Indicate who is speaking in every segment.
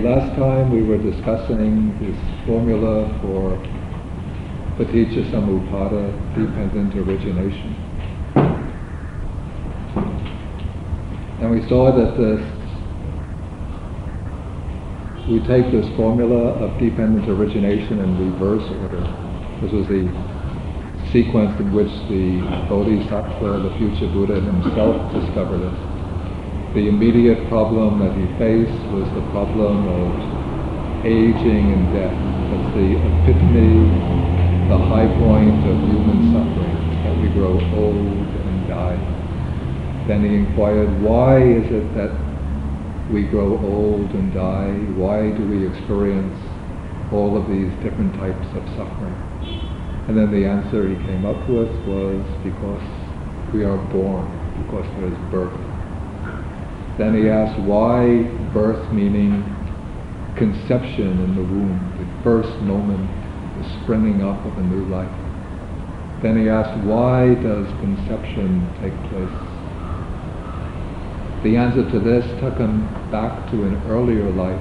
Speaker 1: The last time we were discussing this formula for paticca samuppada, dependent origination. And we saw that we take this formula of dependent origination in reverse order. This was the sequence in which the Bodhisattva, the future Buddha himself discovered it the immediate problem that he faced was the problem of aging and death. That's the epitome, the high point of human suffering, that we grow old and die. Then he inquired, why is it that we grow old and die? Why do we experience all of these different types of suffering? And then the answer he came up with was because we are born, because there is birth. Then he asked why birth meaning conception in the womb, the first moment, the springing up of a new life. Then he asked why does conception take place? The answer to this took him back to an earlier life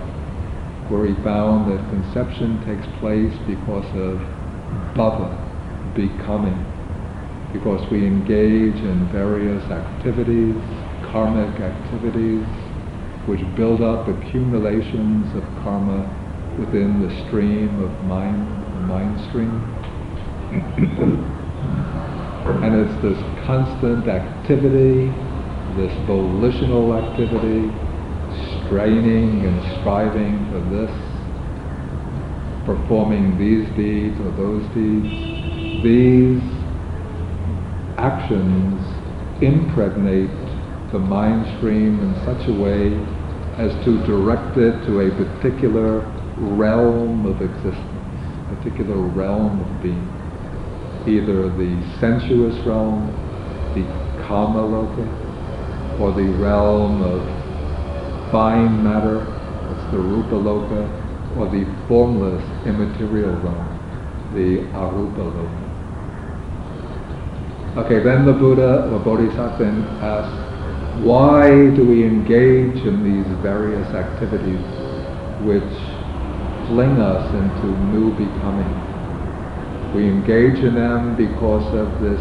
Speaker 1: where he found that conception takes place because of bhava, becoming, because we engage in various activities, karmic activities which build up accumulations of karma within the stream of mind, mind stream. and it's this constant activity, this volitional activity, straining and striving for this, performing these deeds or those deeds. These actions impregnate the mind stream in such a way as to direct it to a particular realm of existence, a particular realm of being. Either the sensuous realm, the kama loka, or the realm of fine matter, that's the rupa loka, or the formless immaterial realm, the arupa loka. Okay, then the Buddha or Bodhisattva asked, why do we engage in these various activities which fling us into new becoming? We engage in them because of this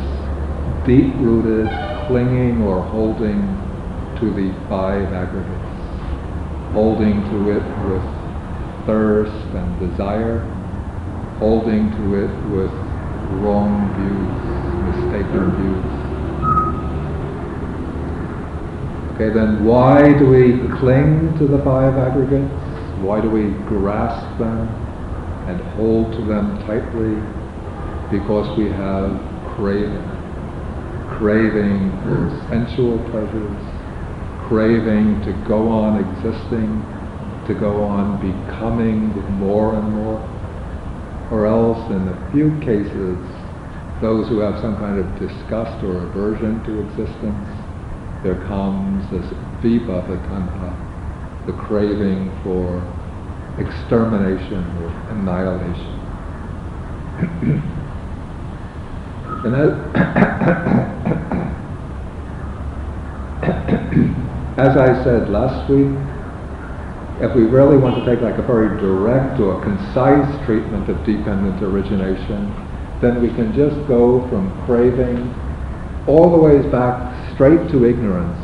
Speaker 1: deep-rooted clinging or holding to the five aggregates, holding to it with thirst and desire, holding to it with wrong views, mistaken views. Okay, then why do we cling to the five aggregates? Why do we grasp them and hold to them tightly? Because we have craving. Craving for sensual pleasures, craving to go on existing, to go on becoming more and more. Or else, in a few cases, those who have some kind of disgust or aversion to existence there comes this vibhava tanha, the craving for extermination or annihilation. and as, as I said last week, if we really want to take like a very direct or concise treatment of dependent origination, then we can just go from craving all the ways back straight to ignorance.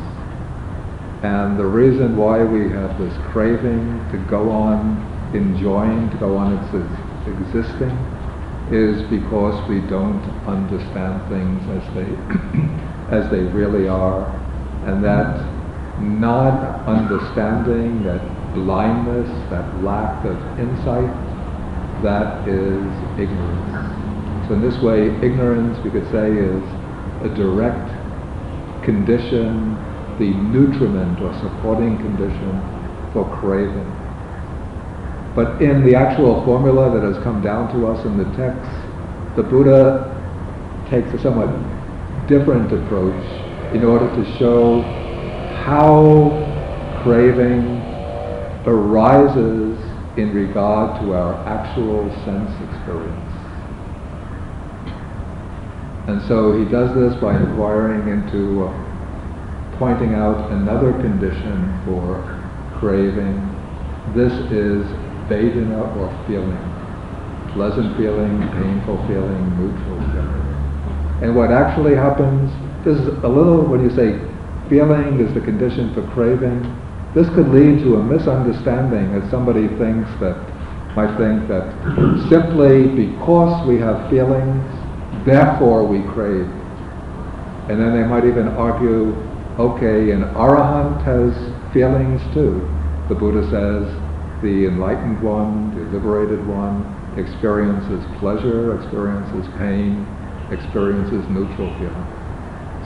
Speaker 1: And the reason why we have this craving to go on enjoying, to go on ex- existing, is because we don't understand things as they as they really are, and that not understanding, that blindness, that lack of insight, that is ignorance. So in this way, ignorance, we could say, is a direct condition, the nutriment or supporting condition for craving. But in the actual formula that has come down to us in the text, the Buddha takes a somewhat different approach in order to show how craving arises in regard to our actual sense experience. And so he does this by inquiring into uh, pointing out another condition for craving, this is Vedana or feeling. Pleasant feeling, painful feeling, neutral feeling. And what actually happens, this is a little, when you say feeling is the condition for craving, this could lead to a misunderstanding as somebody thinks that, might think that simply because we have feelings, therefore we crave. And then they might even argue, okay, an arahant has feelings too. The Buddha says the enlightened one, the liberated one, experiences pleasure, experiences pain, experiences neutral feeling.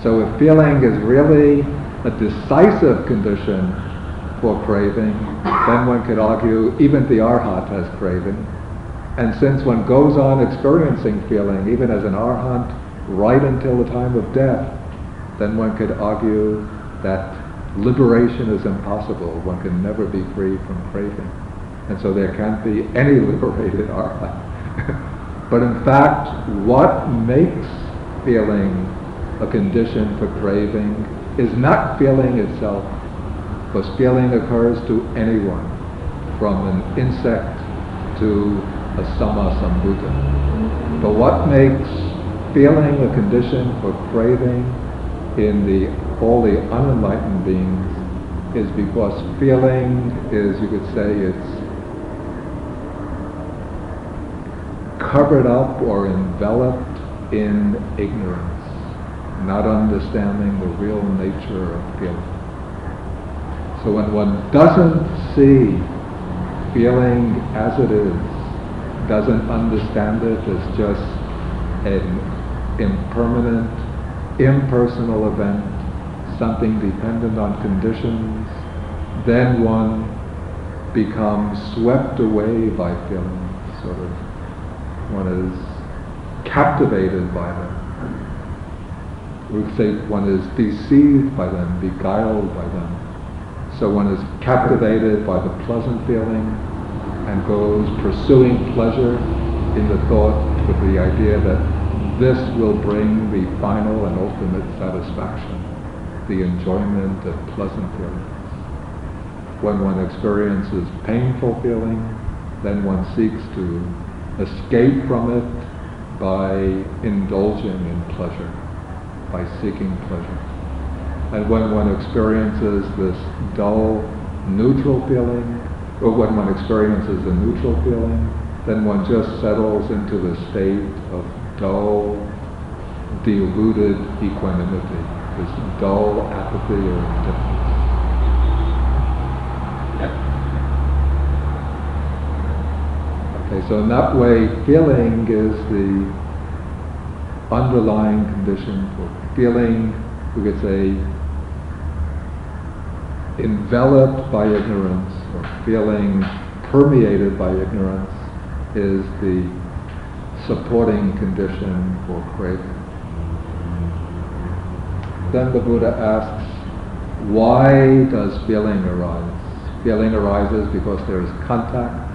Speaker 1: So if feeling is really a decisive condition for craving, then one could argue even the arhat has craving. And since one goes on experiencing feeling, even as an arhat, right until the time of death, then one could argue that liberation is impossible. One can never be free from craving. And so there can't be any liberated arhat. but in fact, what makes feeling a condition for craving is not feeling itself, because feeling occurs to anyone, from an insect to a sammasambuddha. But what makes feeling a condition for craving in the all the unenlightened beings is because feeling is, you could say, it's covered up or enveloped in ignorance, not understanding the real nature of feeling. So when one doesn't see feeling as it is, doesn't understand it as just an impermanent, impersonal event, something dependent on conditions, then one becomes swept away by feelings, sort of one is captivated by them. We say one is deceived by them, beguiled by them. So one is captivated by the pleasant feeling and goes pursuing pleasure in the thought with the idea that this will bring the final and ultimate satisfaction, the enjoyment of pleasant feelings. When one experiences painful feeling, then one seeks to escape from it by indulging in pleasure, by seeking pleasure. And when one experiences this dull, neutral feeling, or when one experiences a neutral feeling, then one just settles into the state of dull, deluded equanimity, this dull apathy or indifference. Okay, so in that way, feeling is the underlying condition for feeling, we could say, enveloped by ignorance or feeling permeated by ignorance is the supporting condition for craving. Then the Buddha asks, why does feeling arise? Feeling arises because there is contact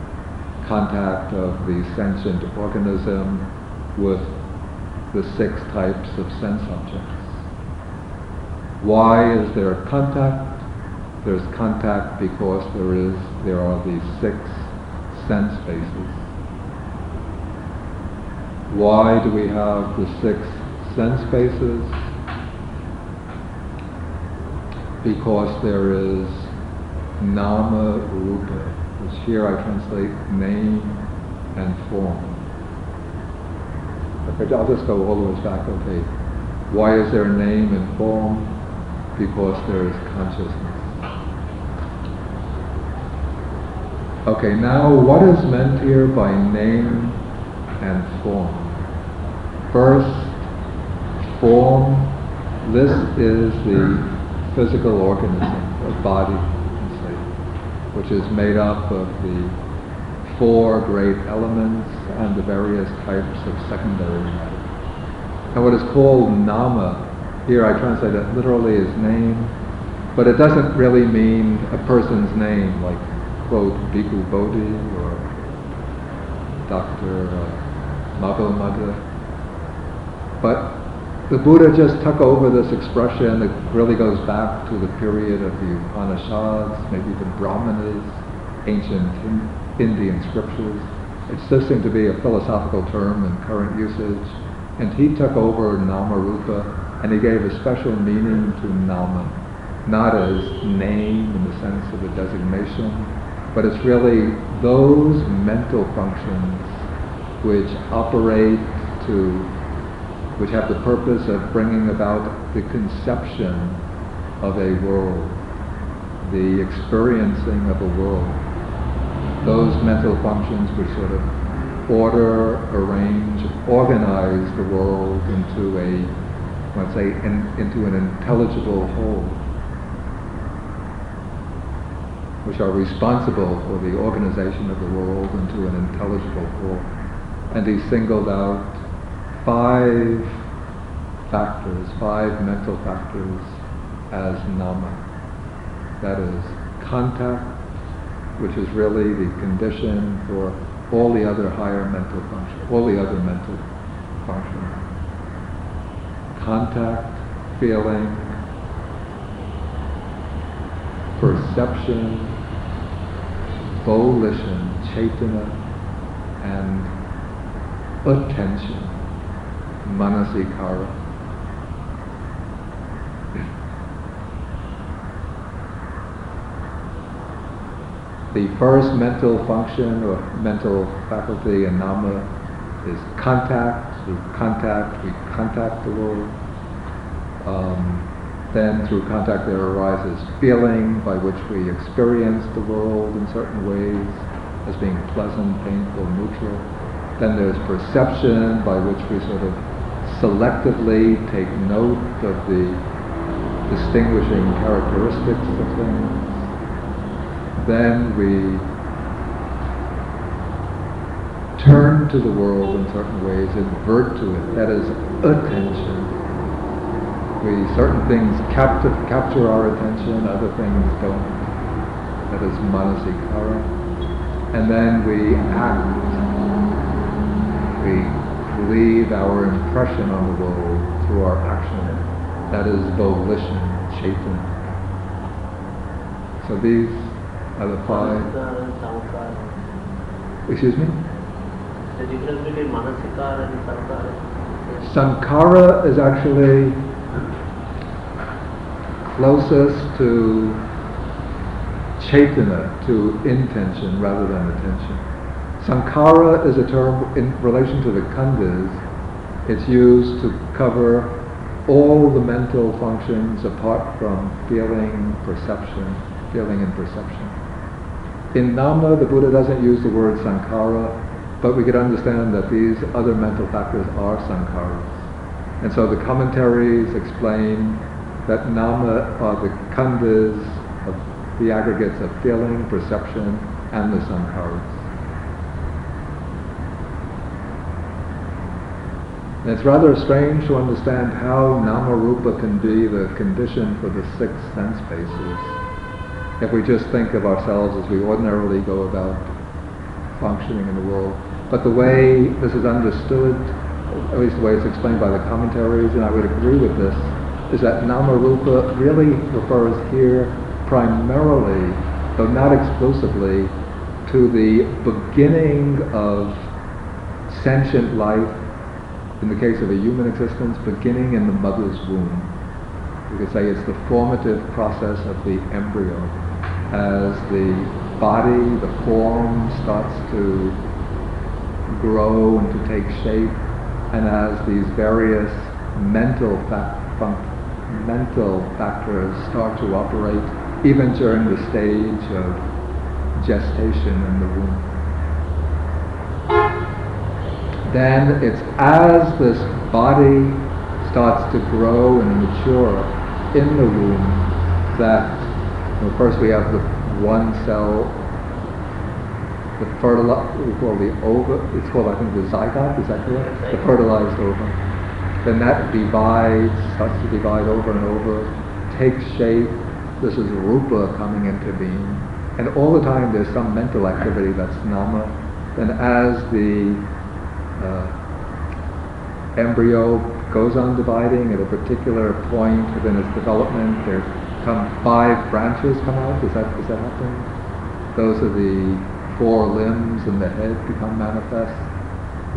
Speaker 1: contact of the sentient organism with the six types of sense objects. Why is there contact? There's contact because there is there are these six sense bases. Why do we have the six sense bases? Because there is nama rupa, which here I translate name and form. Okay, I'll just go all the way back. Okay, why is there name and form? Because there is consciousness. Okay, now what is meant here by name and form? First, form, this is the physical organism, the body say, which is made up of the four great elements and the various types of secondary matter. And what is called nama, here I translate it literally as name, but it doesn't really mean a person's name, like, quote, Bhikkhu Bodhi or Dr. Uh, Magomada. But the Buddha just took over this expression. It really goes back to the period of the Upanishads, maybe the Brahmanas, ancient Indian scriptures. It just seemed to be a philosophical term in current usage. And he took over Nama Rupa and he gave a special meaning to Nama, not as name in the sense of a designation, but it's really those mental functions which operate to, which have the purpose of bringing about the conception of a world, the experiencing of a world. Those mental functions which sort of order, arrange, organize the world into a, let's say, in, into an intelligible whole, which are responsible for the organization of the world into an intelligible whole. And he singled out five factors, five mental factors as nama. That is contact, which is really the condition for all the other higher mental functions, all the other mental functions. Contact, feeling, perception, volition, cetana, and attention, manasikara. The first mental function or mental faculty in nama is contact. Through contact, we contact the world. Um, then through contact there arises feeling by which we experience the world in certain ways as being pleasant, painful, neutral. Then there's perception by which we sort of selectively take note of the distinguishing characteristics of things then we turn to the world in certain ways, invert to it. That is attention. We certain things capture, capture our attention, other things don't. That is manasikara. And then we act. We leave our impression on the world through our action. That is volition, cetana. So these are the five. Excuse me?
Speaker 2: The difference between Manasikara and Sankara.
Speaker 1: Sankhara is actually closest to cetana, to intention rather than attention. Sankhara is a term in relation to the khandhas. It's used to cover all the mental functions apart from feeling, perception, feeling and perception. In Nama, the Buddha doesn't use the word sankhara, but we could understand that these other mental factors are sankharas. And so the commentaries explain that Nama are the khandhas of the aggregates of feeling, perception, and the sankharas. And it's rather strange to understand how Nama Rupa can be the condition for the six sense bases if we just think of ourselves as we ordinarily go about functioning in the world. But the way this is understood, at least the way it's explained by the commentaries, and I would agree with this, is that Namarupa really refers here primarily, though not exclusively, to the beginning of sentient life, in the case of a human existence, beginning in the mother's womb. You could say it's the formative process of the embryo as the body, the form starts to grow and to take shape, and as these various mental, mental factors start to operate, even during the stage of gestation in the womb. Then it's as this body starts to grow and mature in the womb that well, first we have the one cell, the fertilized, we call the ova, it's called I think the zygote, is that correct? The fertilized ovum. Then that divides, starts to divide over and over, takes shape. This is rupa coming into being. And all the time there's some mental activity that's nama. Then as the uh, embryo goes on dividing at a particular point within its development, there come five branches come out? Is that is that happen? those are the four limbs and the head become manifest.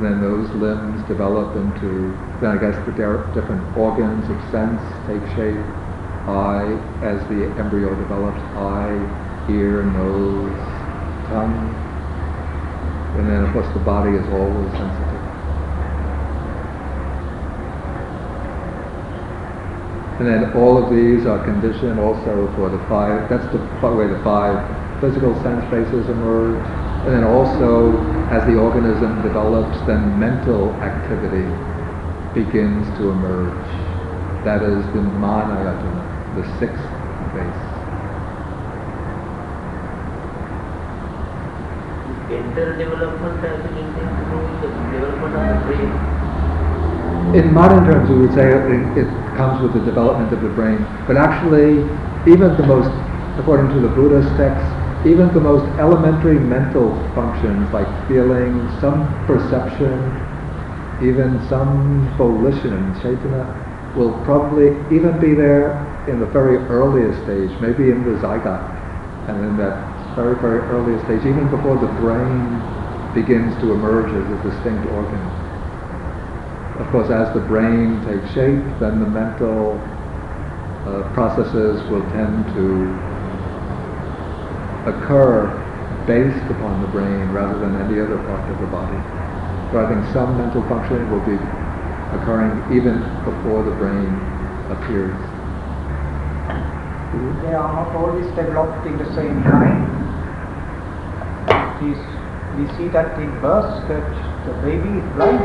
Speaker 1: Then those limbs develop into, then I guess the different organs of sense take shape. Eye, as the embryo develops, eye, ear, nose, tongue. And then of course the body is always sensitive. And then all of these are conditioned also for the five, that's the way the five physical sense bases emerge. And then also, as the organism develops, then mental activity begins to emerge. That is the manayatana, the sixth base.
Speaker 2: Enter development has anything to do with the development of the brain.
Speaker 1: In modern terms, we would say it, it comes with the development of the brain, but actually, even the most, according to the Buddhist texts, even the most elementary mental functions like feeling, some perception, even some volition, chaitana, will probably even be there in the very earliest stage, maybe in the zygote, and in that very, very earliest stage, even before the brain begins to emerge as a distinct organ. Of course, as the brain takes shape, then the mental uh, processes will tend to occur based upon the brain rather than any other part of the body. So I think some mental functioning will be occurring even before the brain appears.
Speaker 3: They are not always developed in the same time. We see that in birth that the baby is blind.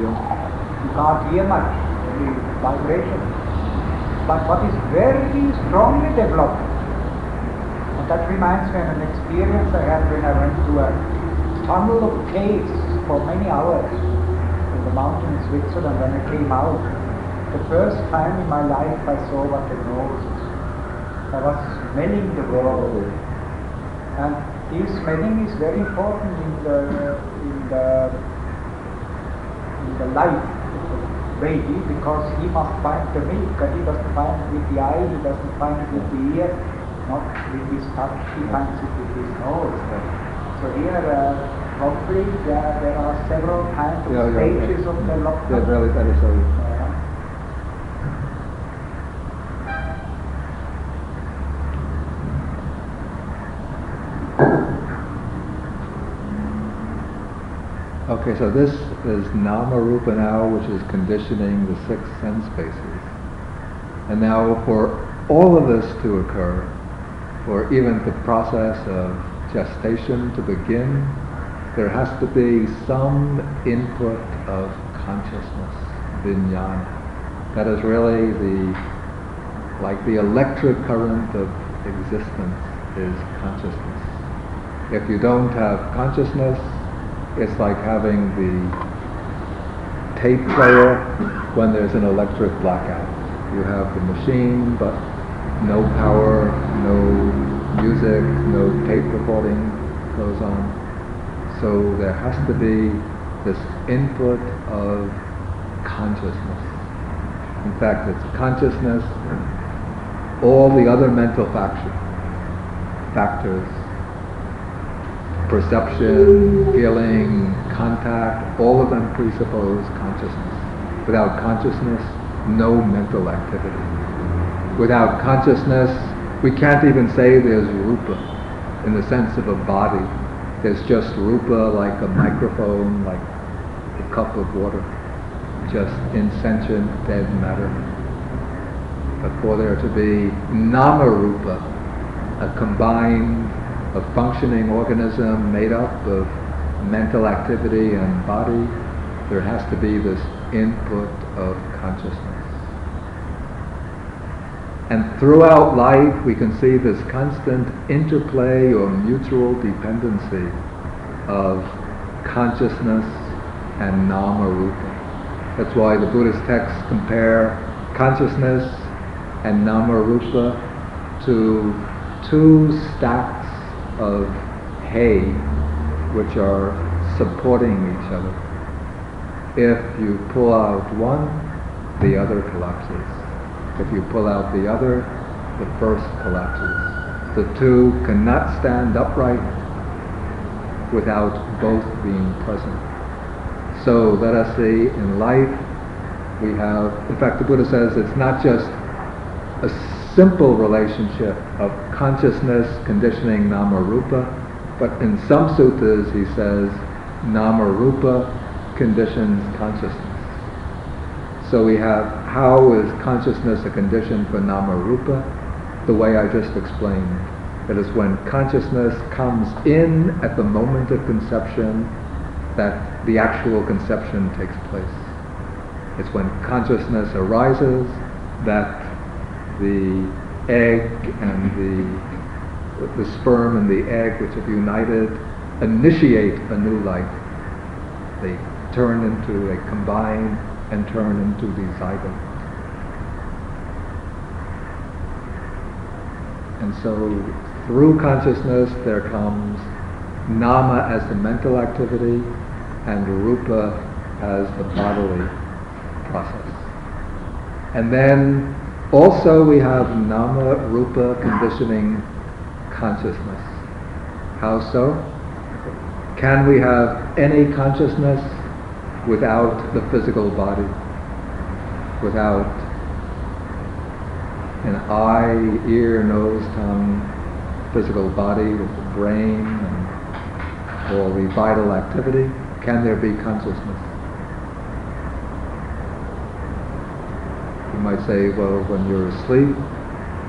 Speaker 1: Yeah.
Speaker 3: You can't hear much, only vibration. But what is very strongly developed that reminds me of an experience I had when I went to a tunnel of caves for many hours in the mountain in Switzerland. When I came out, the first time in my life I saw what the nose is. I was smelling the world. And this smelling is very important in the in the in the life of the baby because he must find the milk and he doesn't find it with the eye, he doesn't find it with the ear, not with his touch, he finds it with his nose. So here, uh, hopefully, there, there are several kinds of
Speaker 1: Yeah, yeah,
Speaker 3: stages
Speaker 1: yeah.
Speaker 3: of.
Speaker 1: Yeah, really, that is so. Okay, so this is Nama Rupa now, which is conditioning the six sense bases. And now for all of this to occur, for even the process of gestation to begin, there has to be some input of consciousness, vijnana. That is really the, like the electric current of existence is consciousness. If you don't have consciousness, it's like having the tape player when there's an electric blackout. You have the machine, but no power, no music, no tape recording goes on. So there has to be this input of consciousness. In fact, it's consciousness, and all the other mental faction, factors perception, feeling, contact, all of them presuppose consciousness. Without consciousness, no mental activity. Without consciousness, we can't even say there's rupa in the sense of a body. There's just rupa like a microphone, like a cup of water, just insentient dead matter. But for there to be nama rupa, a combined a functioning organism made up of mental activity and body, there has to be this input of consciousness. And throughout life, we can see this constant interplay or mutual dependency of consciousness and nama rupa. That's why the Buddhist texts compare consciousness and nama rupa to two stacks of hay which are supporting each other. If you pull out one, the other collapses. If you pull out the other, the first collapses. the two cannot stand upright without both being present. So let us see in life we have, in fact, the Buddha says it's not just a simple relationship of consciousness conditioning nama rupa, but in some suttas he says nama rupa conditions consciousness. So we have how is consciousness a condition for nama rupa? The way I just explained. It is when consciousness comes in at the moment of conception that the actual conception takes place. It's when consciousness arises that the egg and the, the sperm and the egg which have united initiate a new life. They turn into, they combine and turn into these zygote. And so through consciousness there comes nama as the mental activity and rupa as the bodily process. And then also we have nama rupa conditioning consciousness. How so? Can we have any consciousness without the physical body? Without an eye, ear, nose, tongue, physical body with the brain and all the vital activity? Can there be consciousness? You might say, well, when you're asleep,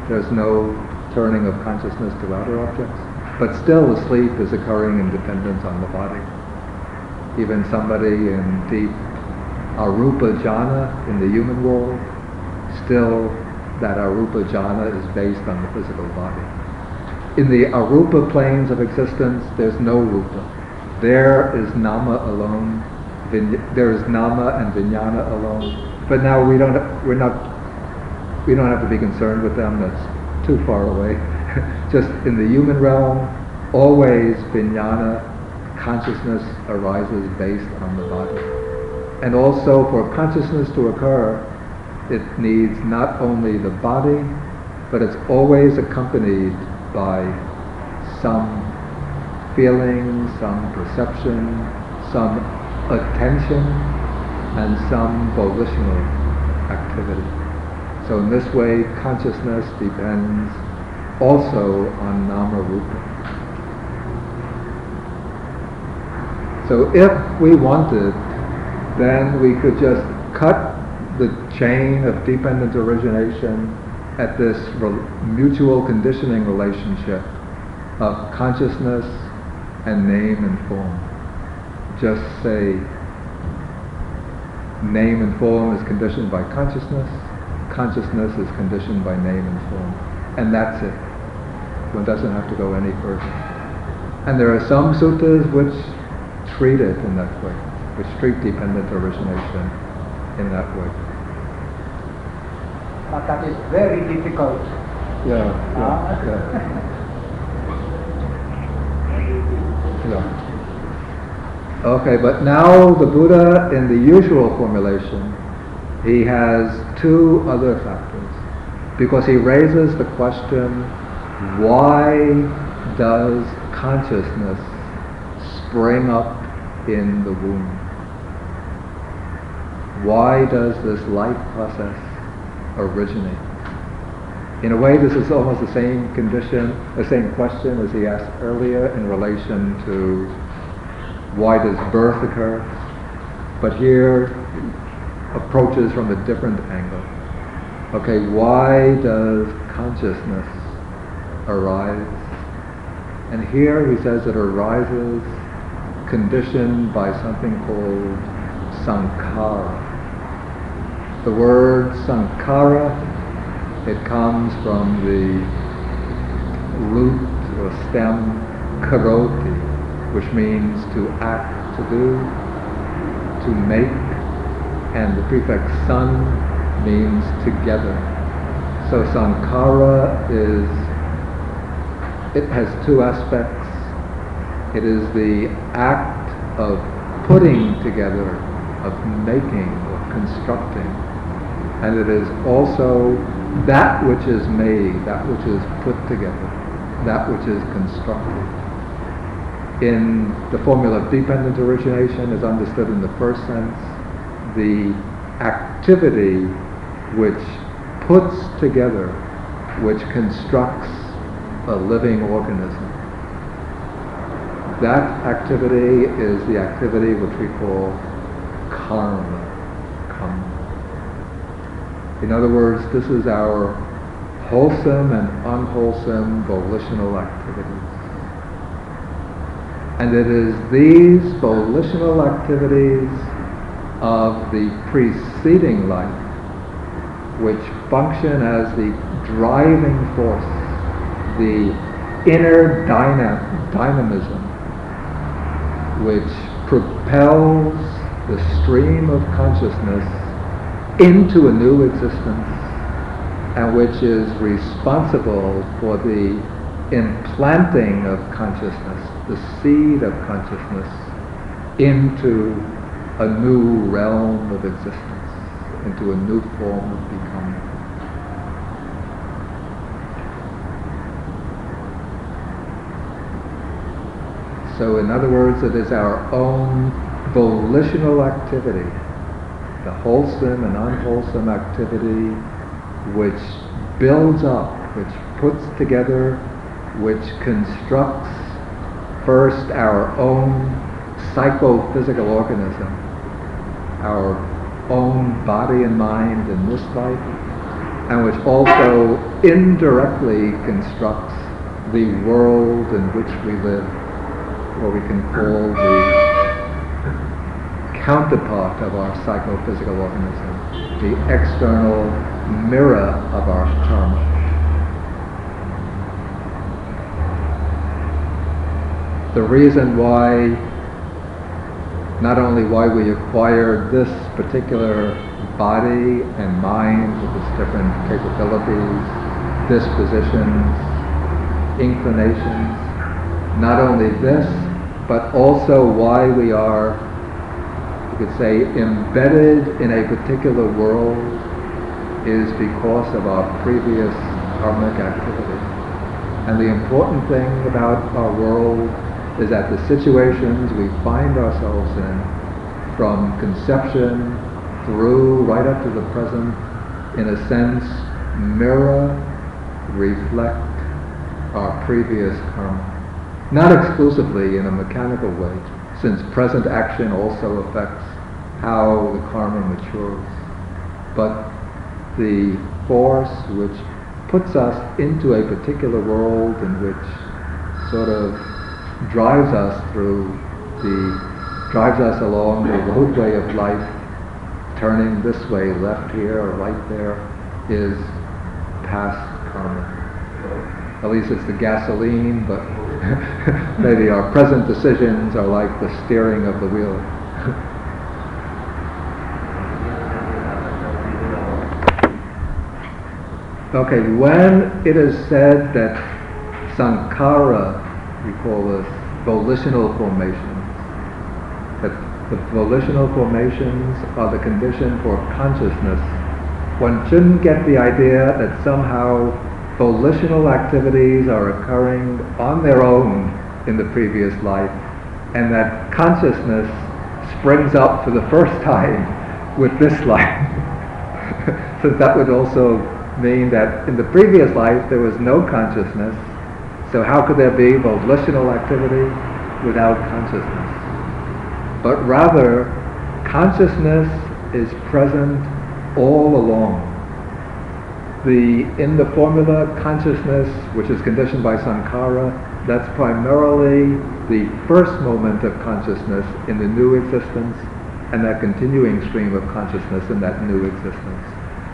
Speaker 1: there's no turning of consciousness to outer objects. But still, the sleep is occurring in dependence on the body. Even somebody in deep arupa jhana in the human world, still that arupa jhana is based on the physical body. In the arupa planes of existence, there's no rupa. There is nama alone. there is nama and vijnana alone. But now we don't, we're not, we don't have to be concerned with them. That's too far away. Just in the human realm, always vijnana, consciousness arises based on the body. And also for consciousness to occur, it needs not only the body, but it's always accompanied by some feeling, some perception, some attention, and some volitional activity. So in this way, consciousness depends also on nama So if we wanted, then we could just cut the chain of dependent origination at this re- mutual conditioning relationship of consciousness and name and form. Just say name and form is conditioned by consciousness, consciousness is conditioned by name and form. And that's it. One doesn't have to go any further. And there are some suttas which treat it in that way, which treat dependent origination in that way.
Speaker 3: But that is very difficult.
Speaker 1: Yeah, yeah, ah. yeah. yeah. Okay, but now the Buddha, in the usual formulation, he has two other factors. Because he raises the question, why does consciousness spring up in the womb? Why does this life process originate? In a way, this is almost the same condition, the same question as he asked earlier in relation to why does birth occur? But here approaches from a different angle. Okay, why does consciousness arise? And here he says it arises conditioned by something called sankhara. The word sankhara, it comes from the root or stem karoti, which means to act, to do, to make, and the prefix san means together. So sankhara is, it has two aspects. It is the act of putting together, of making, of constructing, and it is also that which is made, that which is put together. that which is constructed. In the formula of dependent origination is understood in the first sense, the activity which puts together, which constructs a living organism. That activity is the activity which we call karma. karma. In other words, this is our wholesome and unwholesome volitional activities. And it is these volitional activities of the preceding life which function as the driving force, the inner dyna- dynamism which propels the stream of consciousness into a new existence and which is responsible for the implanting of consciousness, the seed of consciousness, into a new realm of existence, into a new form of becoming. So in other words, it is our own volitional activity, the wholesome and unwholesome activity which builds up, which puts together, which constructs first our own psychophysical organism, our own body and mind in this life, and which also indirectly constructs the world in which we live, what we can call the counterpart of our psychophysical organism, the external mirror of our karma. The reason why, not only why we acquired this particular body and mind with its different capabilities, dispositions, inclinations, not only this, but also why we are, you could say, embedded in a particular world is because of our previous karmic activity. And the important thing about our world is that the situations we find ourselves in, from conception through right up to the present, in a sense, mirror, reflect our previous karma. Not exclusively in a mechanical way, since present action also affects how the karma matures, but the force which puts us into a particular world and which sort of drives us through the drives us along the roadway of life, turning this way, left here or right there, is past karma. At least it's the gasoline, but maybe our present decisions are like the steering of the wheel. Okay, when it is said that sankhara, we call this volitional formations, that the volitional formations are the condition for consciousness, one shouldn't get the idea that somehow volitional activities are occurring on their own in the previous life and that consciousness springs up for the first time with this life. Since that would also mean that in the previous life there was no consciousness, so how could there be volitional activity without consciousness? But rather, consciousness is present all along. The, in the formula consciousness, which is conditioned by sankhara, that's primarily the first moment of consciousness in the new existence and that continuing stream of consciousness in that new existence.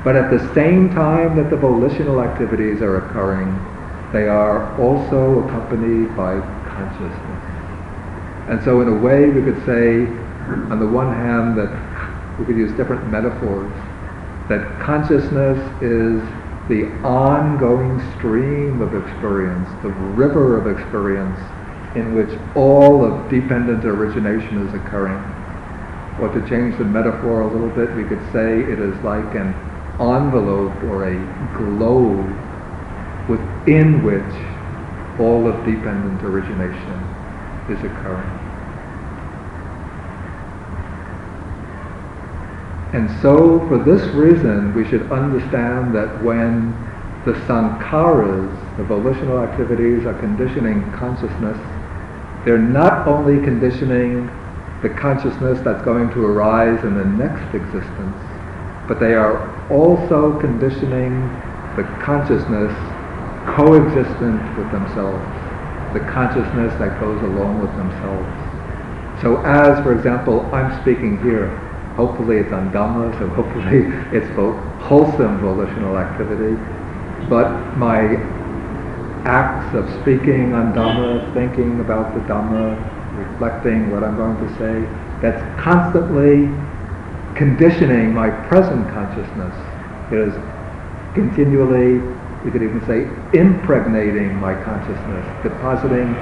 Speaker 1: But at the same time that the volitional activities are occurring, they are also accompanied by consciousness. And so in a way we could say, on the one hand, that we could use different metaphors, that consciousness is the ongoing stream of experience, the river of experience in which all of dependent origination is occurring. Or to change the metaphor a little bit, we could say it is like an envelope or a globe within which all of dependent origination is occurring. And so, for this reason, we should understand that when the sankharas, the volitional activities, are conditioning consciousness, they're not only conditioning the consciousness that's going to arise in the next existence, but they are also conditioning the consciousness coexistent with themselves, the consciousness that goes along with themselves. So as, for example, I'm speaking here, hopefully it's on Dhamma, so hopefully it's wholesome volitional activity, but my acts of speaking on Dhamma, thinking about the Dhamma, reflecting what I'm going to say, that's constantly conditioning my present consciousness. It is continually, you could even say, impregnating my consciousness, depositing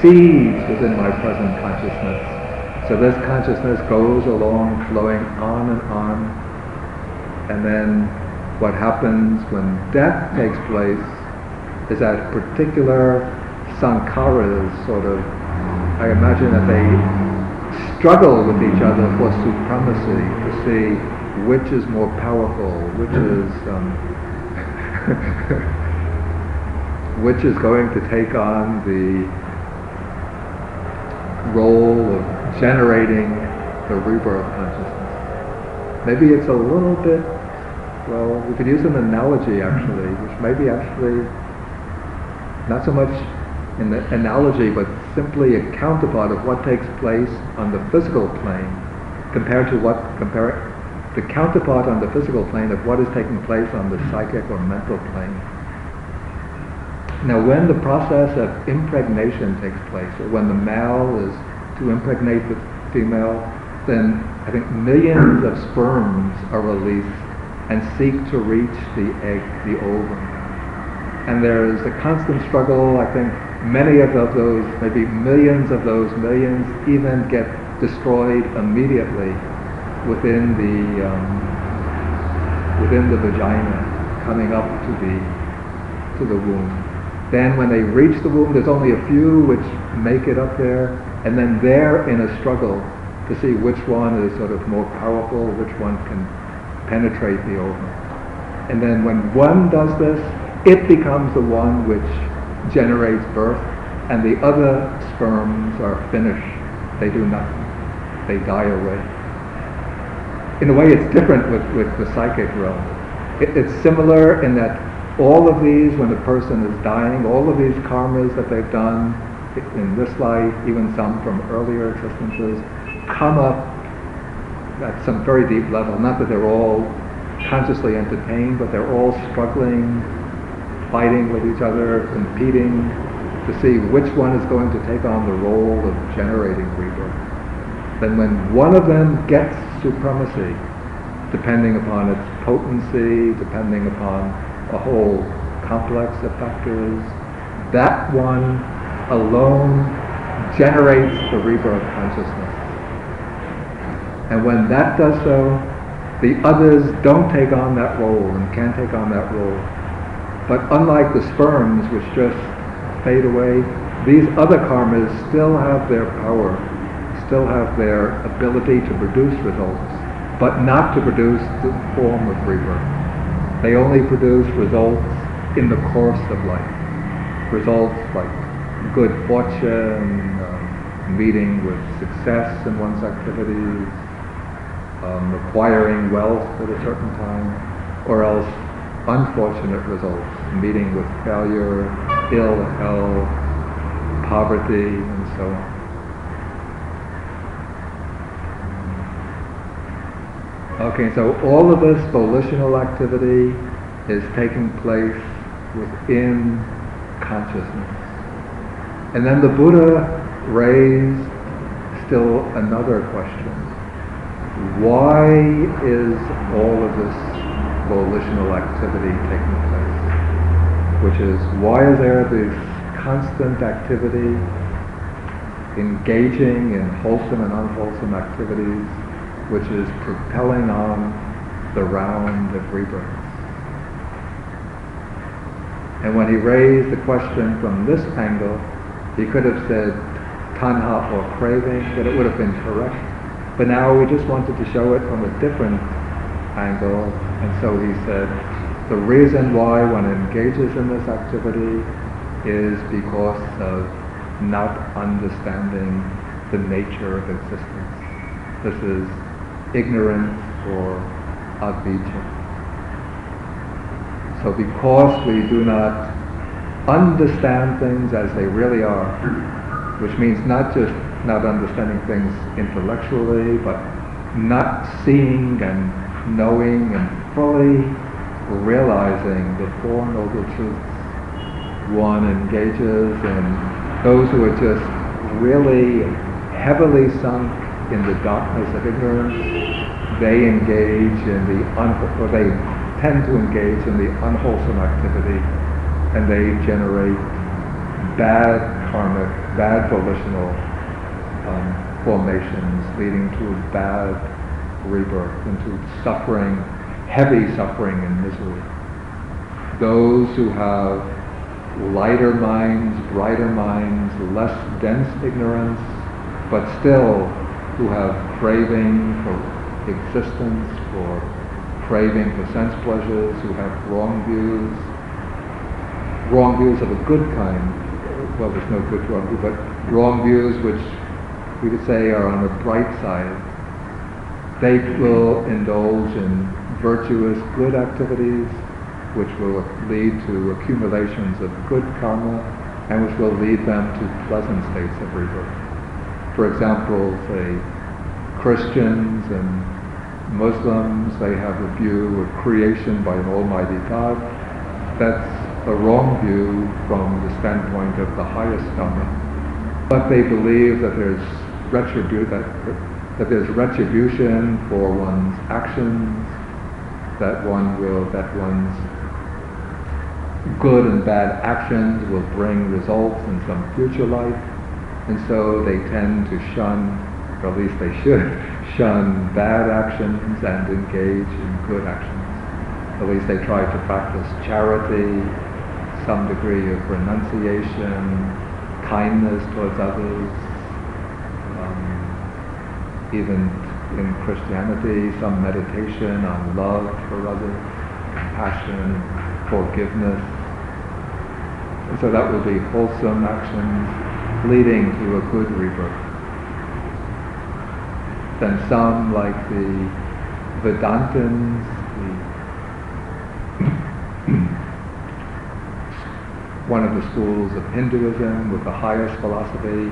Speaker 1: seeds within my present consciousness. So this consciousness goes along, flowing on and on, and then what happens when death takes place is that particular sankharas sort of, I imagine that they struggle with each other for supremacy to see which is more powerful, which is um, which is going to take on the role of generating the rebirth consciousness. Maybe it's a little bit, well, we could use an analogy actually, which may be actually not so much an analogy, but simply a counterpart of what takes place on the physical plane compared to what, compare the counterpart on the physical plane of what is taking place on the psychic or mental plane. Now when the process of impregnation takes place, or when the male is to impregnate the female, then I think millions of sperms are released and seek to reach the egg, the ovum. And there is a constant struggle. I think many of those, maybe millions of those millions, even get destroyed immediately within the um, within the vagina, coming up to the to the womb. Then, when they reach the womb, there's only a few which make it up there, and then they're in a struggle to see which one is sort of more powerful, which one can penetrate the ovum. And then when one does this, it becomes the one which generates birth, and the other sperms are finished. They do nothing. They die away. In a way, it's different with, with the psychic realm. It, it's similar in that all of these, when the person is dying, all of these karmas that they've done, in this life, even some from earlier existences, come up at some very deep level. Not that they're all consciously entertained, but they're all struggling, fighting with each other, competing to see which one is going to take on the role of generating rebirth. Then when one of them gets supremacy, depending upon its potency, depending upon a whole complex of factors, that one alone generates the rebirth consciousness. And when that does so, the others don't take on that role and can't take on that role. But unlike the sperms, which just fade away, these other karmas still have their power, still have their ability to produce results, but not to produce the form of rebirth. They only produce results in the course of life. Results like good fortune, um, meeting with success in one's activities, um, acquiring wealth at a certain time, or else unfortunate results, meeting with failure, ill health, poverty, and so on. Okay, so all of this volitional activity is taking place within consciousness. And then the Buddha raised still another question. Why is all of this volitional activity taking place? Which is, why is there this constant activity engaging in wholesome and unwholesome activities which is propelling on the round of rebirth? And when he raised the question from this angle, he could have said tanha or craving, but it would have been correct. But now we just wanted to show it from a different angle, and so he said, the reason why one engages in this activity is because of not understanding the nature of existence. This is ignorance or avijja. So because we do not understand things as they really are, which means not just not understanding things intellectually, but not seeing and knowing and fully realizing the Four Noble Truths. One engages in those who are just really heavily sunk in the darkness of ignorance. They engage in the un- or they tend to engage in the unwholesome activity, and they generate bad karmic, bad volitional um, formations, leading to a bad rebirth, into suffering, heavy suffering and misery. Those who have lighter minds, brighter minds, less dense ignorance, but still who have craving for existence, for craving for sense pleasures, who have wrong views, wrong views of a good kind. Well, there's no good wrong view, but wrong views which we could say are on the bright side. They will indulge in virtuous good activities, which will lead to accumulations of good karma, and which will lead them to pleasant states of rebirth. For example, say Christians and Muslims, they have a view of creation by an almighty God. That's a wrong view from the standpoint of the highest Dhamma. But they believe that there's retribu- that, that there's retribution for one's actions, that one will, that one's good and bad actions will bring results in some future life. And so they tend to shun, or at least they should, shun bad actions and engage in good actions. At least they try to practice charity, some degree of renunciation, kindness towards others, um, even in Christianity, some meditation on love for others, compassion, forgiveness. And so that will be wholesome actions leading to a good rebirth. Then some, like the Vedantins, one of the schools of Hinduism with the highest philosophy.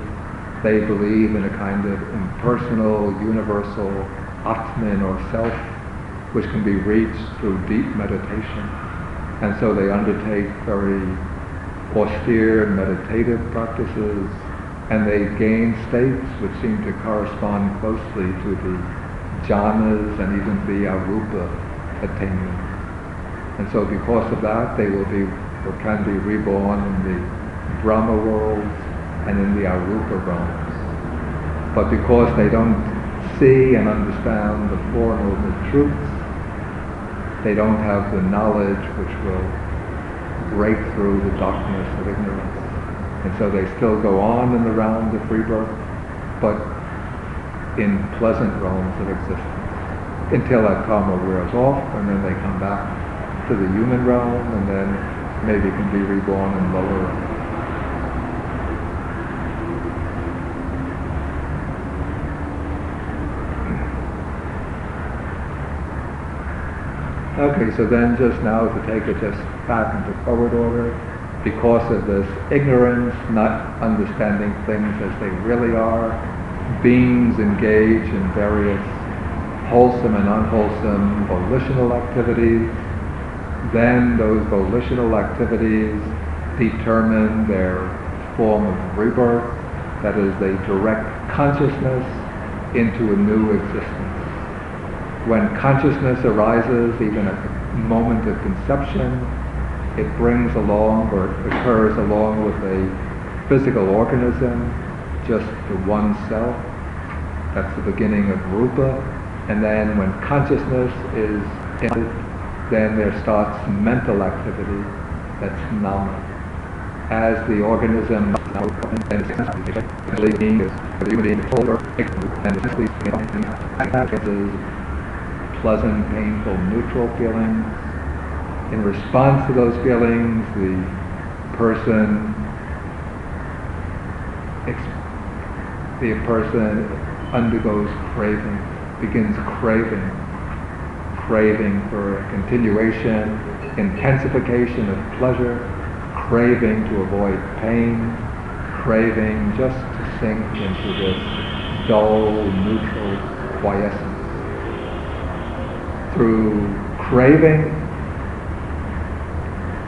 Speaker 1: They believe in a kind of impersonal, universal Atman or self, which can be reached through deep meditation. And so they undertake very austere meditative practices, and they gain states which seem to correspond closely to the jhanas and even the arupa attainment. And so because of that, they will be or can be reborn in the Brahma worlds and in the Arupa realms. But because they don't see and understand the Four Noble Truths, they don't have the knowledge which will break through the darkness of ignorance. And so they still go on in the round of rebirth, but in pleasant realms of existence until that karma wears off and then they come back to the human realm and then maybe can be reborn in lower realms. Okay, so then just now to take it just back into forward order, because of this ignorance, not understanding things as they really are, beings engage in various wholesome and unwholesome volitional activities. Then those volitional activities determine their form of rebirth, that is, they direct consciousness into a new existence when consciousness arises, even at the moment of conception, it brings along or occurs along with a physical organism, just the one self. That's the beginning of rupa. And then when consciousness is ended, then there starts mental activity. that's nama. As the organism and pleasant, painful, neutral feelings. In response to those feelings, the person the person undergoes craving, begins craving, craving for a continuation, intensification of pleasure, craving to avoid pain, craving just to sink into this dull, neutral quiescence. Through craving,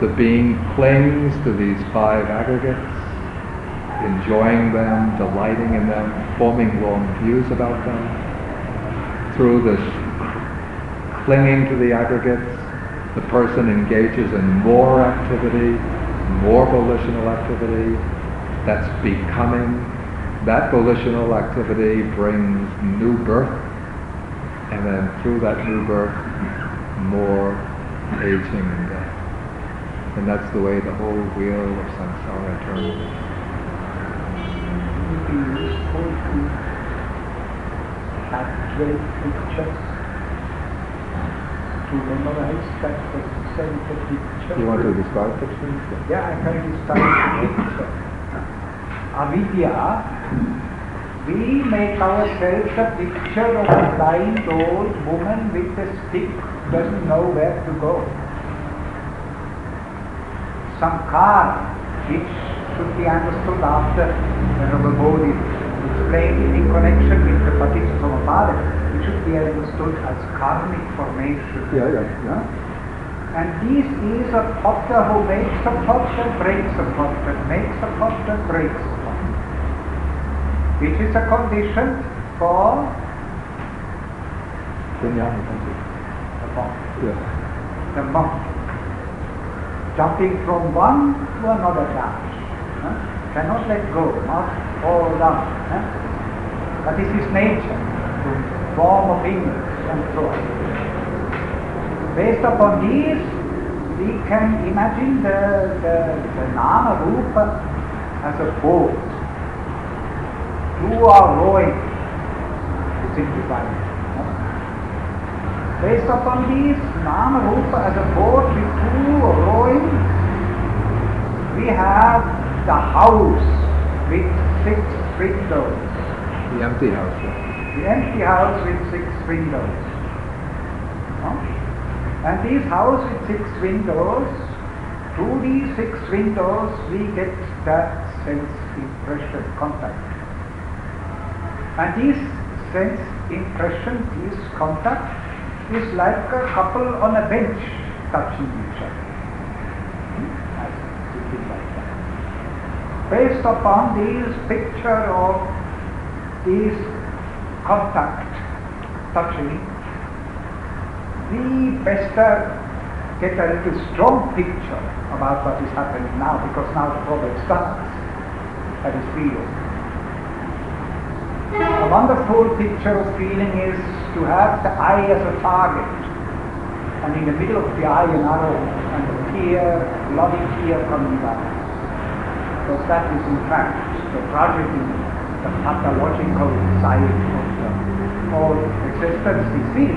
Speaker 1: the being clings to these five aggregates enjoying them, delighting in them, forming long views about them. Through this clinging to the aggregates, the person engages in more activity, more volitional activity, that's becoming. That volitional activity brings new birth, and then through that new birth, more aging and death. And that's the way the whole wheel of samsara turns
Speaker 3: be useful pictures, to memorize that center picture.
Speaker 1: You want to describe pictures?
Speaker 3: Yeah, I can describe the picture. Avidya, we make ourselves a picture of a blind old woman with a stick, doesn't know where to go. Some car which should be understood after Venerable Bodhi explained in connection with the Paticca It should be understood as karmic formation.
Speaker 1: Yeah, yeah, yeah.
Speaker 3: And this is a potter who makes a potter, breaks a potter, makes a potter, breaks. Which is a condition for
Speaker 1: the
Speaker 3: monk.
Speaker 1: Yeah.
Speaker 3: The monk. Jumping from one to another branch cannot let go, not fall down. But this is nature, to form opinions and so on. Based upon these, we can imagine the, the, the Nama Rupa as a boat. Two are rowing, to simplify it. Based upon these, Nama Rupa as a boat with two rowing, we have the house with six windows.
Speaker 1: The empty house.
Speaker 3: The empty house with six windows. And this house with six windows, through these six windows we get that sense impression contact. And this sense impression, this contact, is like a couple on a bench touching each other. Hmm? based upon this picture of this contact, touching, we better get a little strong picture about what is happening now, because now the problem starts at his feeling. A wonderful picture of feeling is to have the eye as a target, and in the middle of the eye an arrow, and a tear, bloody tear coming down because that is in fact the tragedy, the pathological side of the whole existence is seen.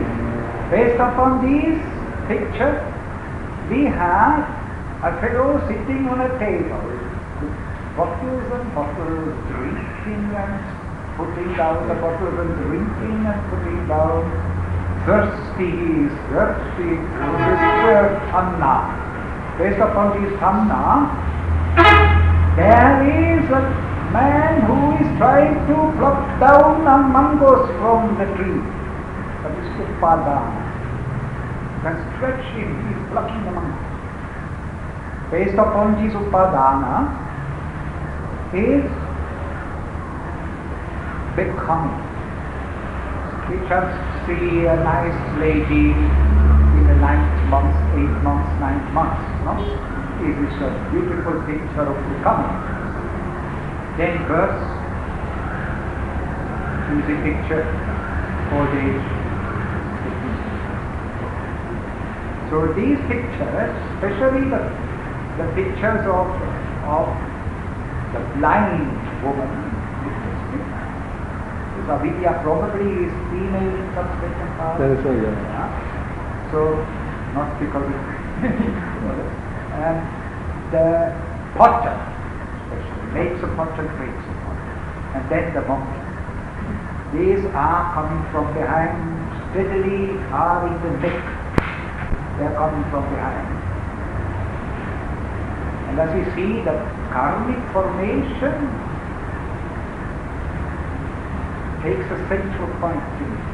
Speaker 3: Based upon this picture, we have a fellow sitting on a table with bottles and bottles, drinking and putting down the bottles and drinking and putting down. Thirsty, he is thirsty, this Tanha. Based upon this Tanha, there is a man who is trying to pluck down a mangoes from the tree. That is Upadana. Can stretch him, he is plucking the mangoes. Based upon this Upadana, is becoming. We just see a nice lady in the ninth month, eight months, ninth months, no? it is a beautiful picture of becoming. Then verse is a picture old age. So these pictures, especially the the pictures of, of the blind woman. Vidya probably is female in part.
Speaker 1: That is so, yeah.
Speaker 3: Yeah. So, not because it and the potter, especially, makes a pot and breaks a pot. And then the monk. These are coming from behind, steadily are in the neck. They are coming from behind. And as you see, the karmic formation takes a central point to it.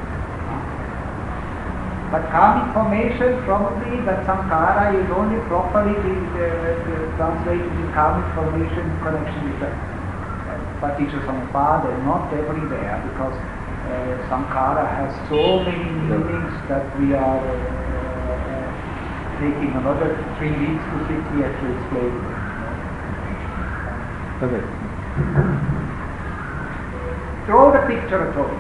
Speaker 3: But karmic formation probably that sankhara is only properly translated in karmic formation in connection with the Paticca Samuppada, not everywhere because uh, sankhara has so many meanings that we are uh, uh, taking another three weeks to sit here to explain.
Speaker 1: Okay.
Speaker 3: Draw the picture at all.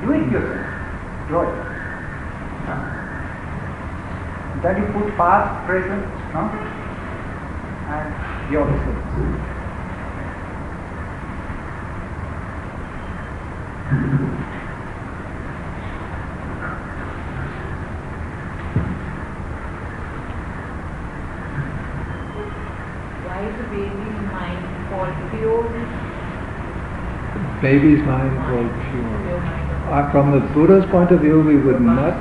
Speaker 3: Do it yourself. Draw it. Then you put past, present, no? And the other things.
Speaker 4: Why is the baby's mind called pure?
Speaker 1: Baby's mind
Speaker 4: Pure
Speaker 1: pure. Uh, from the Buddha's point of view, we would not.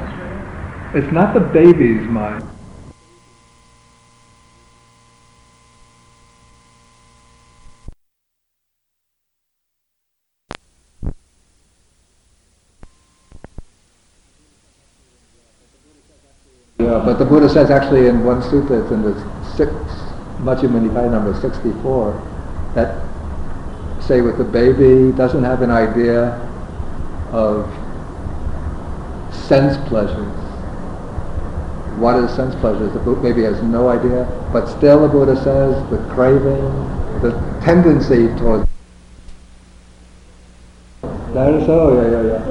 Speaker 1: It's not the baby's mind. Yeah, but the Buddha says actually in one sutta, it's in the six, Majjhima Nikaya number 64, that say with the baby doesn't have an idea of sense pleasures. What is sense pleasures? The baby has no idea, but still the Buddha says the craving, the tendency towards. That is so, yeah, yeah, yeah.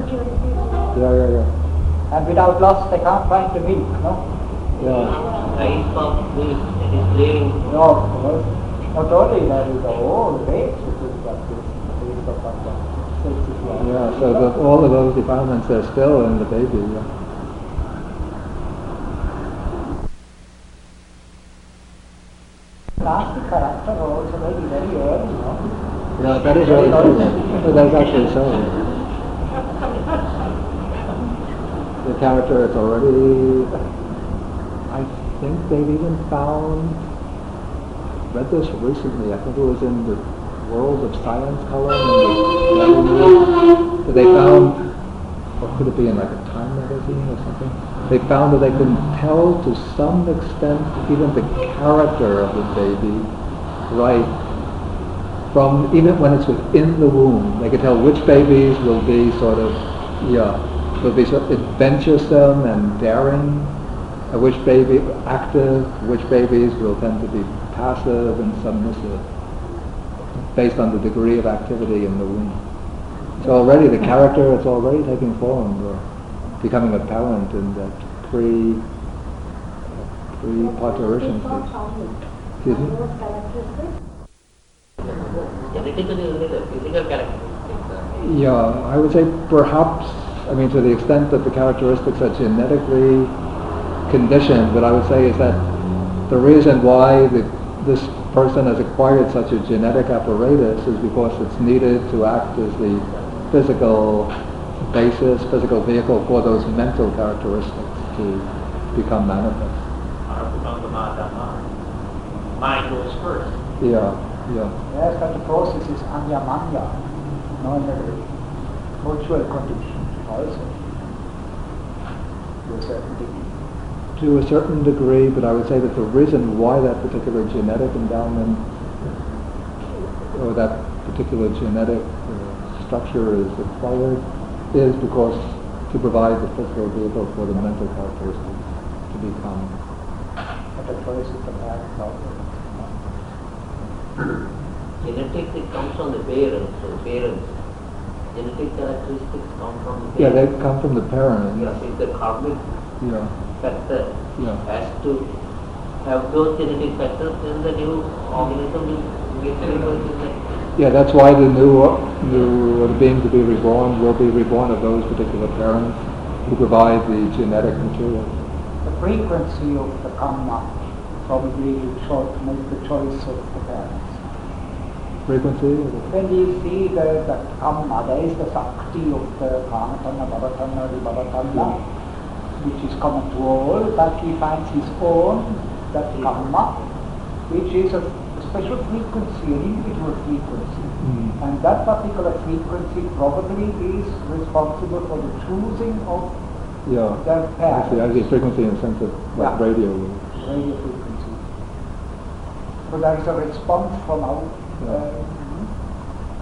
Speaker 1: Yeah, yeah, yeah.
Speaker 3: And without lust, they can't find the milk, no?
Speaker 1: Yeah.
Speaker 2: Eyes of milk that is craving.
Speaker 3: No, well, not only that, is the whole range which is that is based upon the senses.
Speaker 1: Yeah, so the, all of those defilements are still in the baby, yeah.
Speaker 3: Character also very, very early, no?
Speaker 1: Yeah, that is. Oh, That's actually so. The character is already, I think they've even found, read this recently, I think it was in the World of Science column, in the that they found, or could it be in like a Time magazine or something? They found that they can tell to some extent even the character of the baby, right, from even when it's within the womb, they can tell which babies will be sort of, yeah, will be sort of adventuresome and daring, and which baby active, which babies will tend to be passive and submissive, based on the degree of activity in the womb. So already the character is already taking form or becoming apparent in that pre pre parturition stage. Excuse me? Yeah, I would say perhaps, I mean, to the extent that the characteristics are genetically conditioned, what I would say is that the reason why the, this person has acquired such a genetic apparatus is because it's needed to act as the physical basis, physical vehicle for those mental characteristics to become manifest.
Speaker 2: Mind goes first.
Speaker 1: Yeah, yeah.
Speaker 3: Yes, but the process is anyamanya, no in the mutual condition also. To a certain degree.
Speaker 1: To a certain degree, but I would say that the reason why that particular genetic endowment or that particular genetic uh, structure is acquired is because to provide the physical vehicle for the mental characteristics to become.
Speaker 3: But the choice is the parent's also.
Speaker 2: Genetics it comes from the parents, so parents. Genetic characteristics come from the parents.
Speaker 1: Yeah, they come from the parents.
Speaker 2: Yes, if the karmic
Speaker 1: Yeah,
Speaker 2: factor
Speaker 1: yeah.
Speaker 2: has to have those genetic factors, then the new organism will get frequencies
Speaker 1: Yeah, that's why the new, uh, new the being to be reborn will be reborn of those particular parents who provide the genetic material.
Speaker 3: The frequency of the karma probably will cho- make the choice of the parents.
Speaker 1: Frequency? or the-
Speaker 3: When we see the, the karma, there is the sakti of the kamatanha, bhavatanha, vibhavatanha, which is common to all, but he finds his own, that karma, which is a special frequency, an individual frequency.
Speaker 1: Mm.
Speaker 3: And that particular frequency probably is responsible for the choosing of
Speaker 1: Yeah.
Speaker 3: the
Speaker 1: I see, I see frequency in the sense of like
Speaker 3: Yeah.
Speaker 1: radio.
Speaker 3: radio frequency. So there is a response from out
Speaker 1: Yeah.
Speaker 3: uh,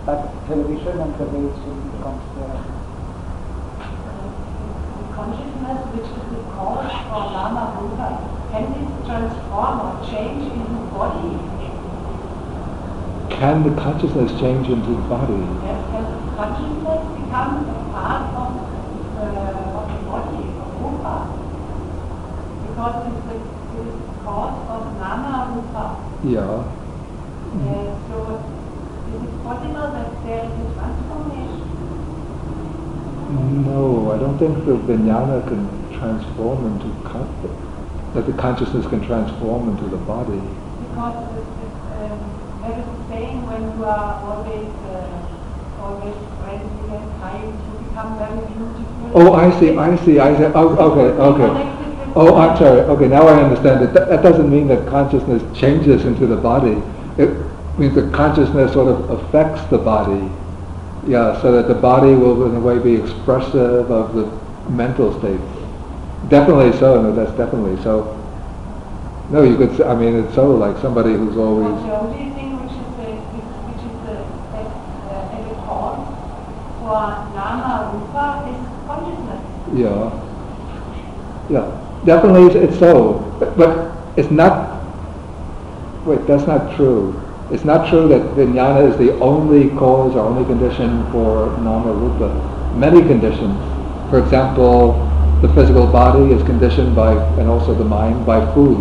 Speaker 3: that television and the which comes there.
Speaker 5: The consciousness which is the cause for Nama Rupa, can this transform or change into body?
Speaker 1: Can the consciousness change into the body?
Speaker 5: Has, has consciousness become a part of, uh, of the body, of Rupa? Because it's the, it is the cause of Nama Rupa.
Speaker 1: Yeah.
Speaker 5: Uh, so is it possible that there is?
Speaker 1: No, I don't think the vijnana can transform into that the consciousness can transform into the body.
Speaker 5: Because um, there is a saying when you are always uh, always friendly and kind, you become very beautiful.
Speaker 1: Oh, I see, I see, I see. Oh, okay, okay. Oh, I'm sorry. Okay, now I understand it. That, that doesn't mean that consciousness changes into the body. It means that consciousness sort of affects the body. Yeah, so that the body will in a way be expressive of the mental state. Definitely so. No, that's definitely so. No, you could. Say, I mean, it's so like somebody who's always.
Speaker 5: the only thing which is the, which is the, as, uh, as a cause for Nama Rupa is consciousness.
Speaker 1: Yeah. Yeah. Definitely it's, it's so. But, but it's not, wait, that's not true. It's not true that vijnana is the only cause or only condition for nama rupa. Many conditions. For example, the physical body is conditioned by, and also the mind, by food,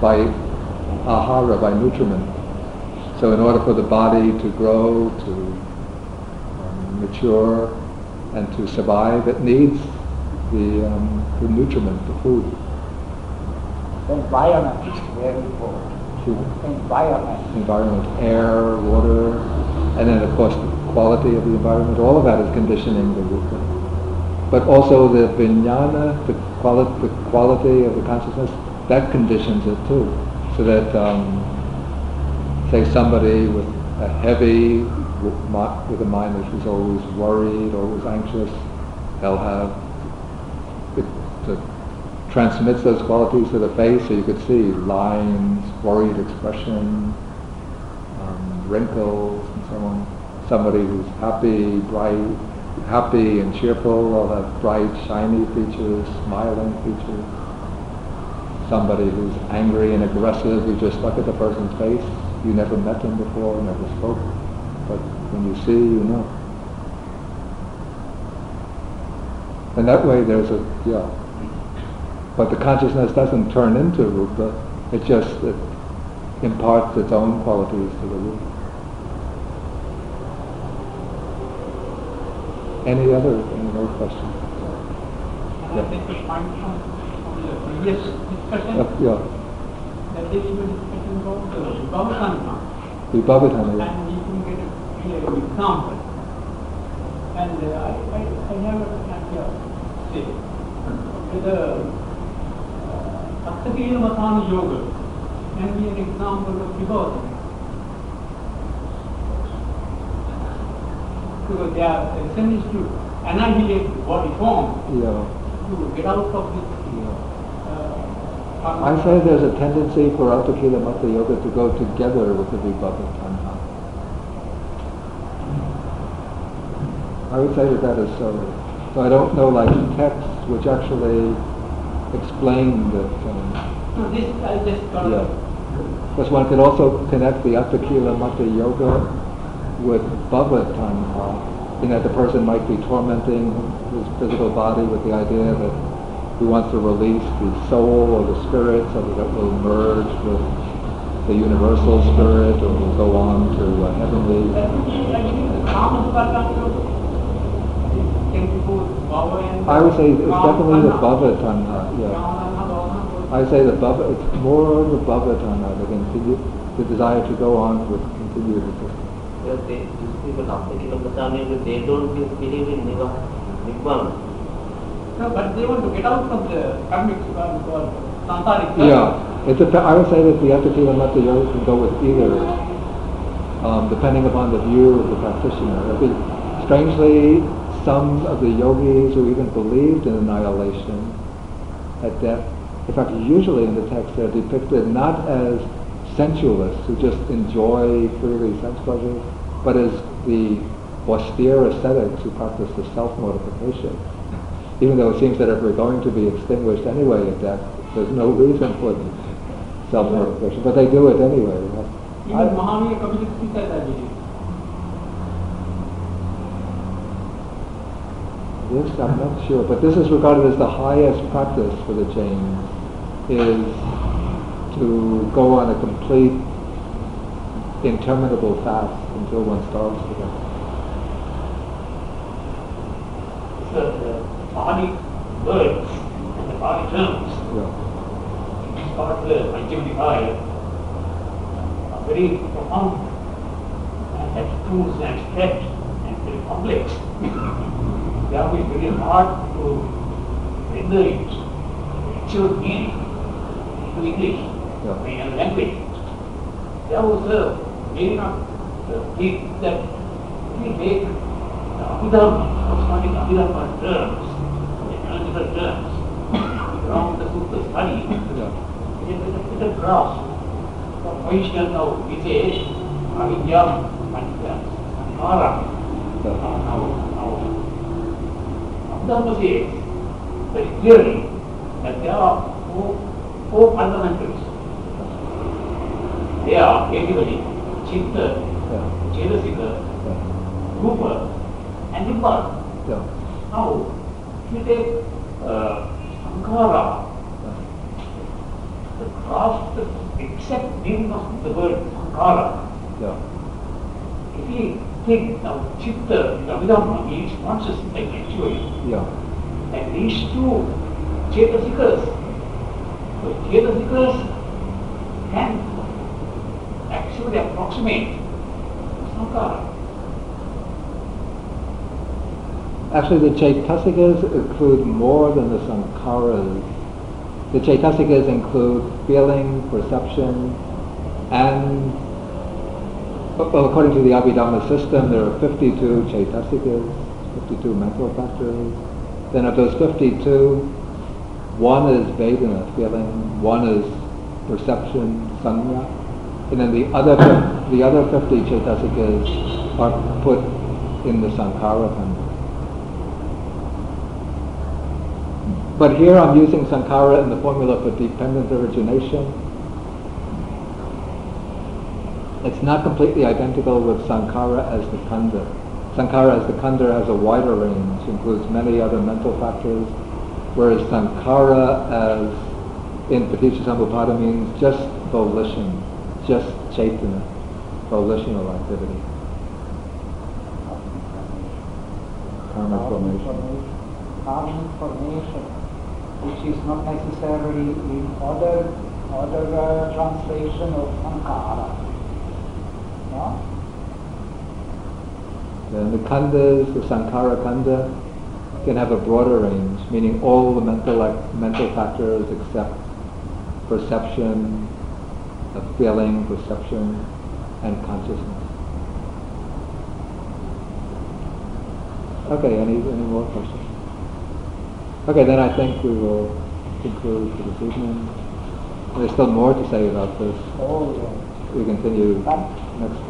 Speaker 1: by ahara, by nutriment. So in order for the body to grow, to um, mature, and to survive, it needs the, um, the nutriment, the food.
Speaker 3: The environment is very important.
Speaker 1: Food.
Speaker 3: Environment.
Speaker 1: Environment, air, water, and then of course the quality of the environment, all of that is conditioning the rupa. But also the vijnana, the, quali- the quality of the consciousness, that conditions it too. So that, um, say somebody with a heavy, with a mind that is always worried, always anxious, they'll have, it, it transmits those qualities to the face, so you could see lines, worried expression, um, wrinkles, and so on. Somebody who's happy, bright, happy and cheerful, they'll have bright, shiny features, smiling features. Somebody who's angry and aggressive, you just look at the person's face, you never met him before, never spoke, but when you see, you know. And that way there's a, yeah. But the consciousness doesn't turn into rupa, it just it imparts its own qualities to the rupa. Any other, any more questions?
Speaker 6: Can I take a point from, from the previous discussion?
Speaker 1: Uh, yeah,
Speaker 6: That is the discussion about the Bhavatanha.
Speaker 1: Vibhavatanha, yeah.
Speaker 6: And you can get a clear example. And uh, I, I, I have a idea, say, whether Attakila Matana Yoga can be an example of Vibhavatanha. Because their action is to annihilate the body form,
Speaker 1: Yeah.
Speaker 6: to get out of this uh,
Speaker 1: I say there's a tendency for Attakila Mata Yoga to go together with the Vibhavatanha. I would say that that is so. So I don't know like texts which actually explain that. Um,
Speaker 6: this, I just got
Speaker 1: yeah. Because one could also connect the Attakila Mata Yoga with Bhavatanha, in that the person might be tormenting his physical body with the idea that he wants to release the soul or the spirit so that it will merge with the universal spirit or will go on to uh, heavenly.
Speaker 6: That would be like the Kama Sukartam yoga. Can people bow and...
Speaker 1: I would say it's definitely the
Speaker 6: Tanha.
Speaker 1: Bhava Tanha, yeah.
Speaker 6: Kama Tanha, Bhava Tanha.
Speaker 1: I say the Bhava, it's more the Bhava Tanha, the continue, the desire to go on with continued existence.
Speaker 2: Because they, these people after Kilomatami, they don't believe in Nibbana. Nibbana.
Speaker 6: No, but they want to get out from the karmic uh, or samsaric circle.
Speaker 1: Yeah, it's a, I would say that the Ekatina Metta yoga can go with either, um, depending upon the view of the practitioner. If it- strangely, some of the yogis who even believed in annihilation at death, in fact, usually in the text they're depicted not as sensualists who just enjoy freely sense pleasures, but as the austere ascetics who practice the self-mortification. Even though it seems that if we're going to be extinguished anyway at death, there's no reason for self-mortification, but they do it anyway.
Speaker 6: Even.
Speaker 1: This, I'm not sure, but this is regarded as the highest practice for the Jains, is to go on a complete, interminable fast until one starves to death.
Speaker 7: Uh, the, the body words and the body terms
Speaker 1: Yeah.
Speaker 7: which part the Panchamadikaya are very profound and abstruse and abstract and very complex. Therefore it's very hard to render its actual meaning to English,
Speaker 1: Yeah.
Speaker 7: in a language. Therefore, sir, may not uh, think that we take the Abhidharma, corresponding Abhidharma terms, the analytical terms, from the Sutta study,
Speaker 1: Yeah.
Speaker 7: a, with a grasp. For instance, now say Avidyam, Pancham, Sankhara.
Speaker 1: Yeah.
Speaker 7: Now, Abhidharma says very clearly that there are four, four fundamentals. They are basically Chitta. Chetasika. Rupa, and Nibbana.
Speaker 1: Yeah.
Speaker 7: Now, if you take uh, Sankhara, the craft, the exact meaning of the word Sankhara,
Speaker 1: Yeah.
Speaker 7: if think now Chitta, Abhidhamma means consciousness actually,
Speaker 1: Yeah.
Speaker 7: and these two Chetasikas, the Chetasikas can actually approximate Sankhara.
Speaker 1: Actually, the Chaitasikas include more than the Sankharas. The Chaitasikas include feeling, perception, and well, according to the Abhidhamma system, there are 52 Chaitasikas, 52 mental factors. Then of those 52, one is Vedana, feeling, one is perception, sanya, and then the other, the other 50 Chaitasikas are put in the Sankhara khanda. But here I'm using sankhara in the formula for dependent origination. It's not completely identical with Sankhara as the Khanda. Sankhara as the Khanda has a wider range, includes many other mental factors, whereas Sankhara as in Paticca means just volition, just chaitana, volitional activity. Karma formation.
Speaker 3: Karmic formation, which is not necessarily in other other uh, translation of Sankhara. No?
Speaker 1: Then the khandas, the Sankhara khanda, can have a broader range, meaning all the mental ac- mental factors except perception, feeling, perception, and consciousness. Okay, any, any more questions? Okay, then I think we will conclude for this evening. There's still more to say about this.
Speaker 3: Oh.
Speaker 1: We continue
Speaker 3: Thank
Speaker 1: next.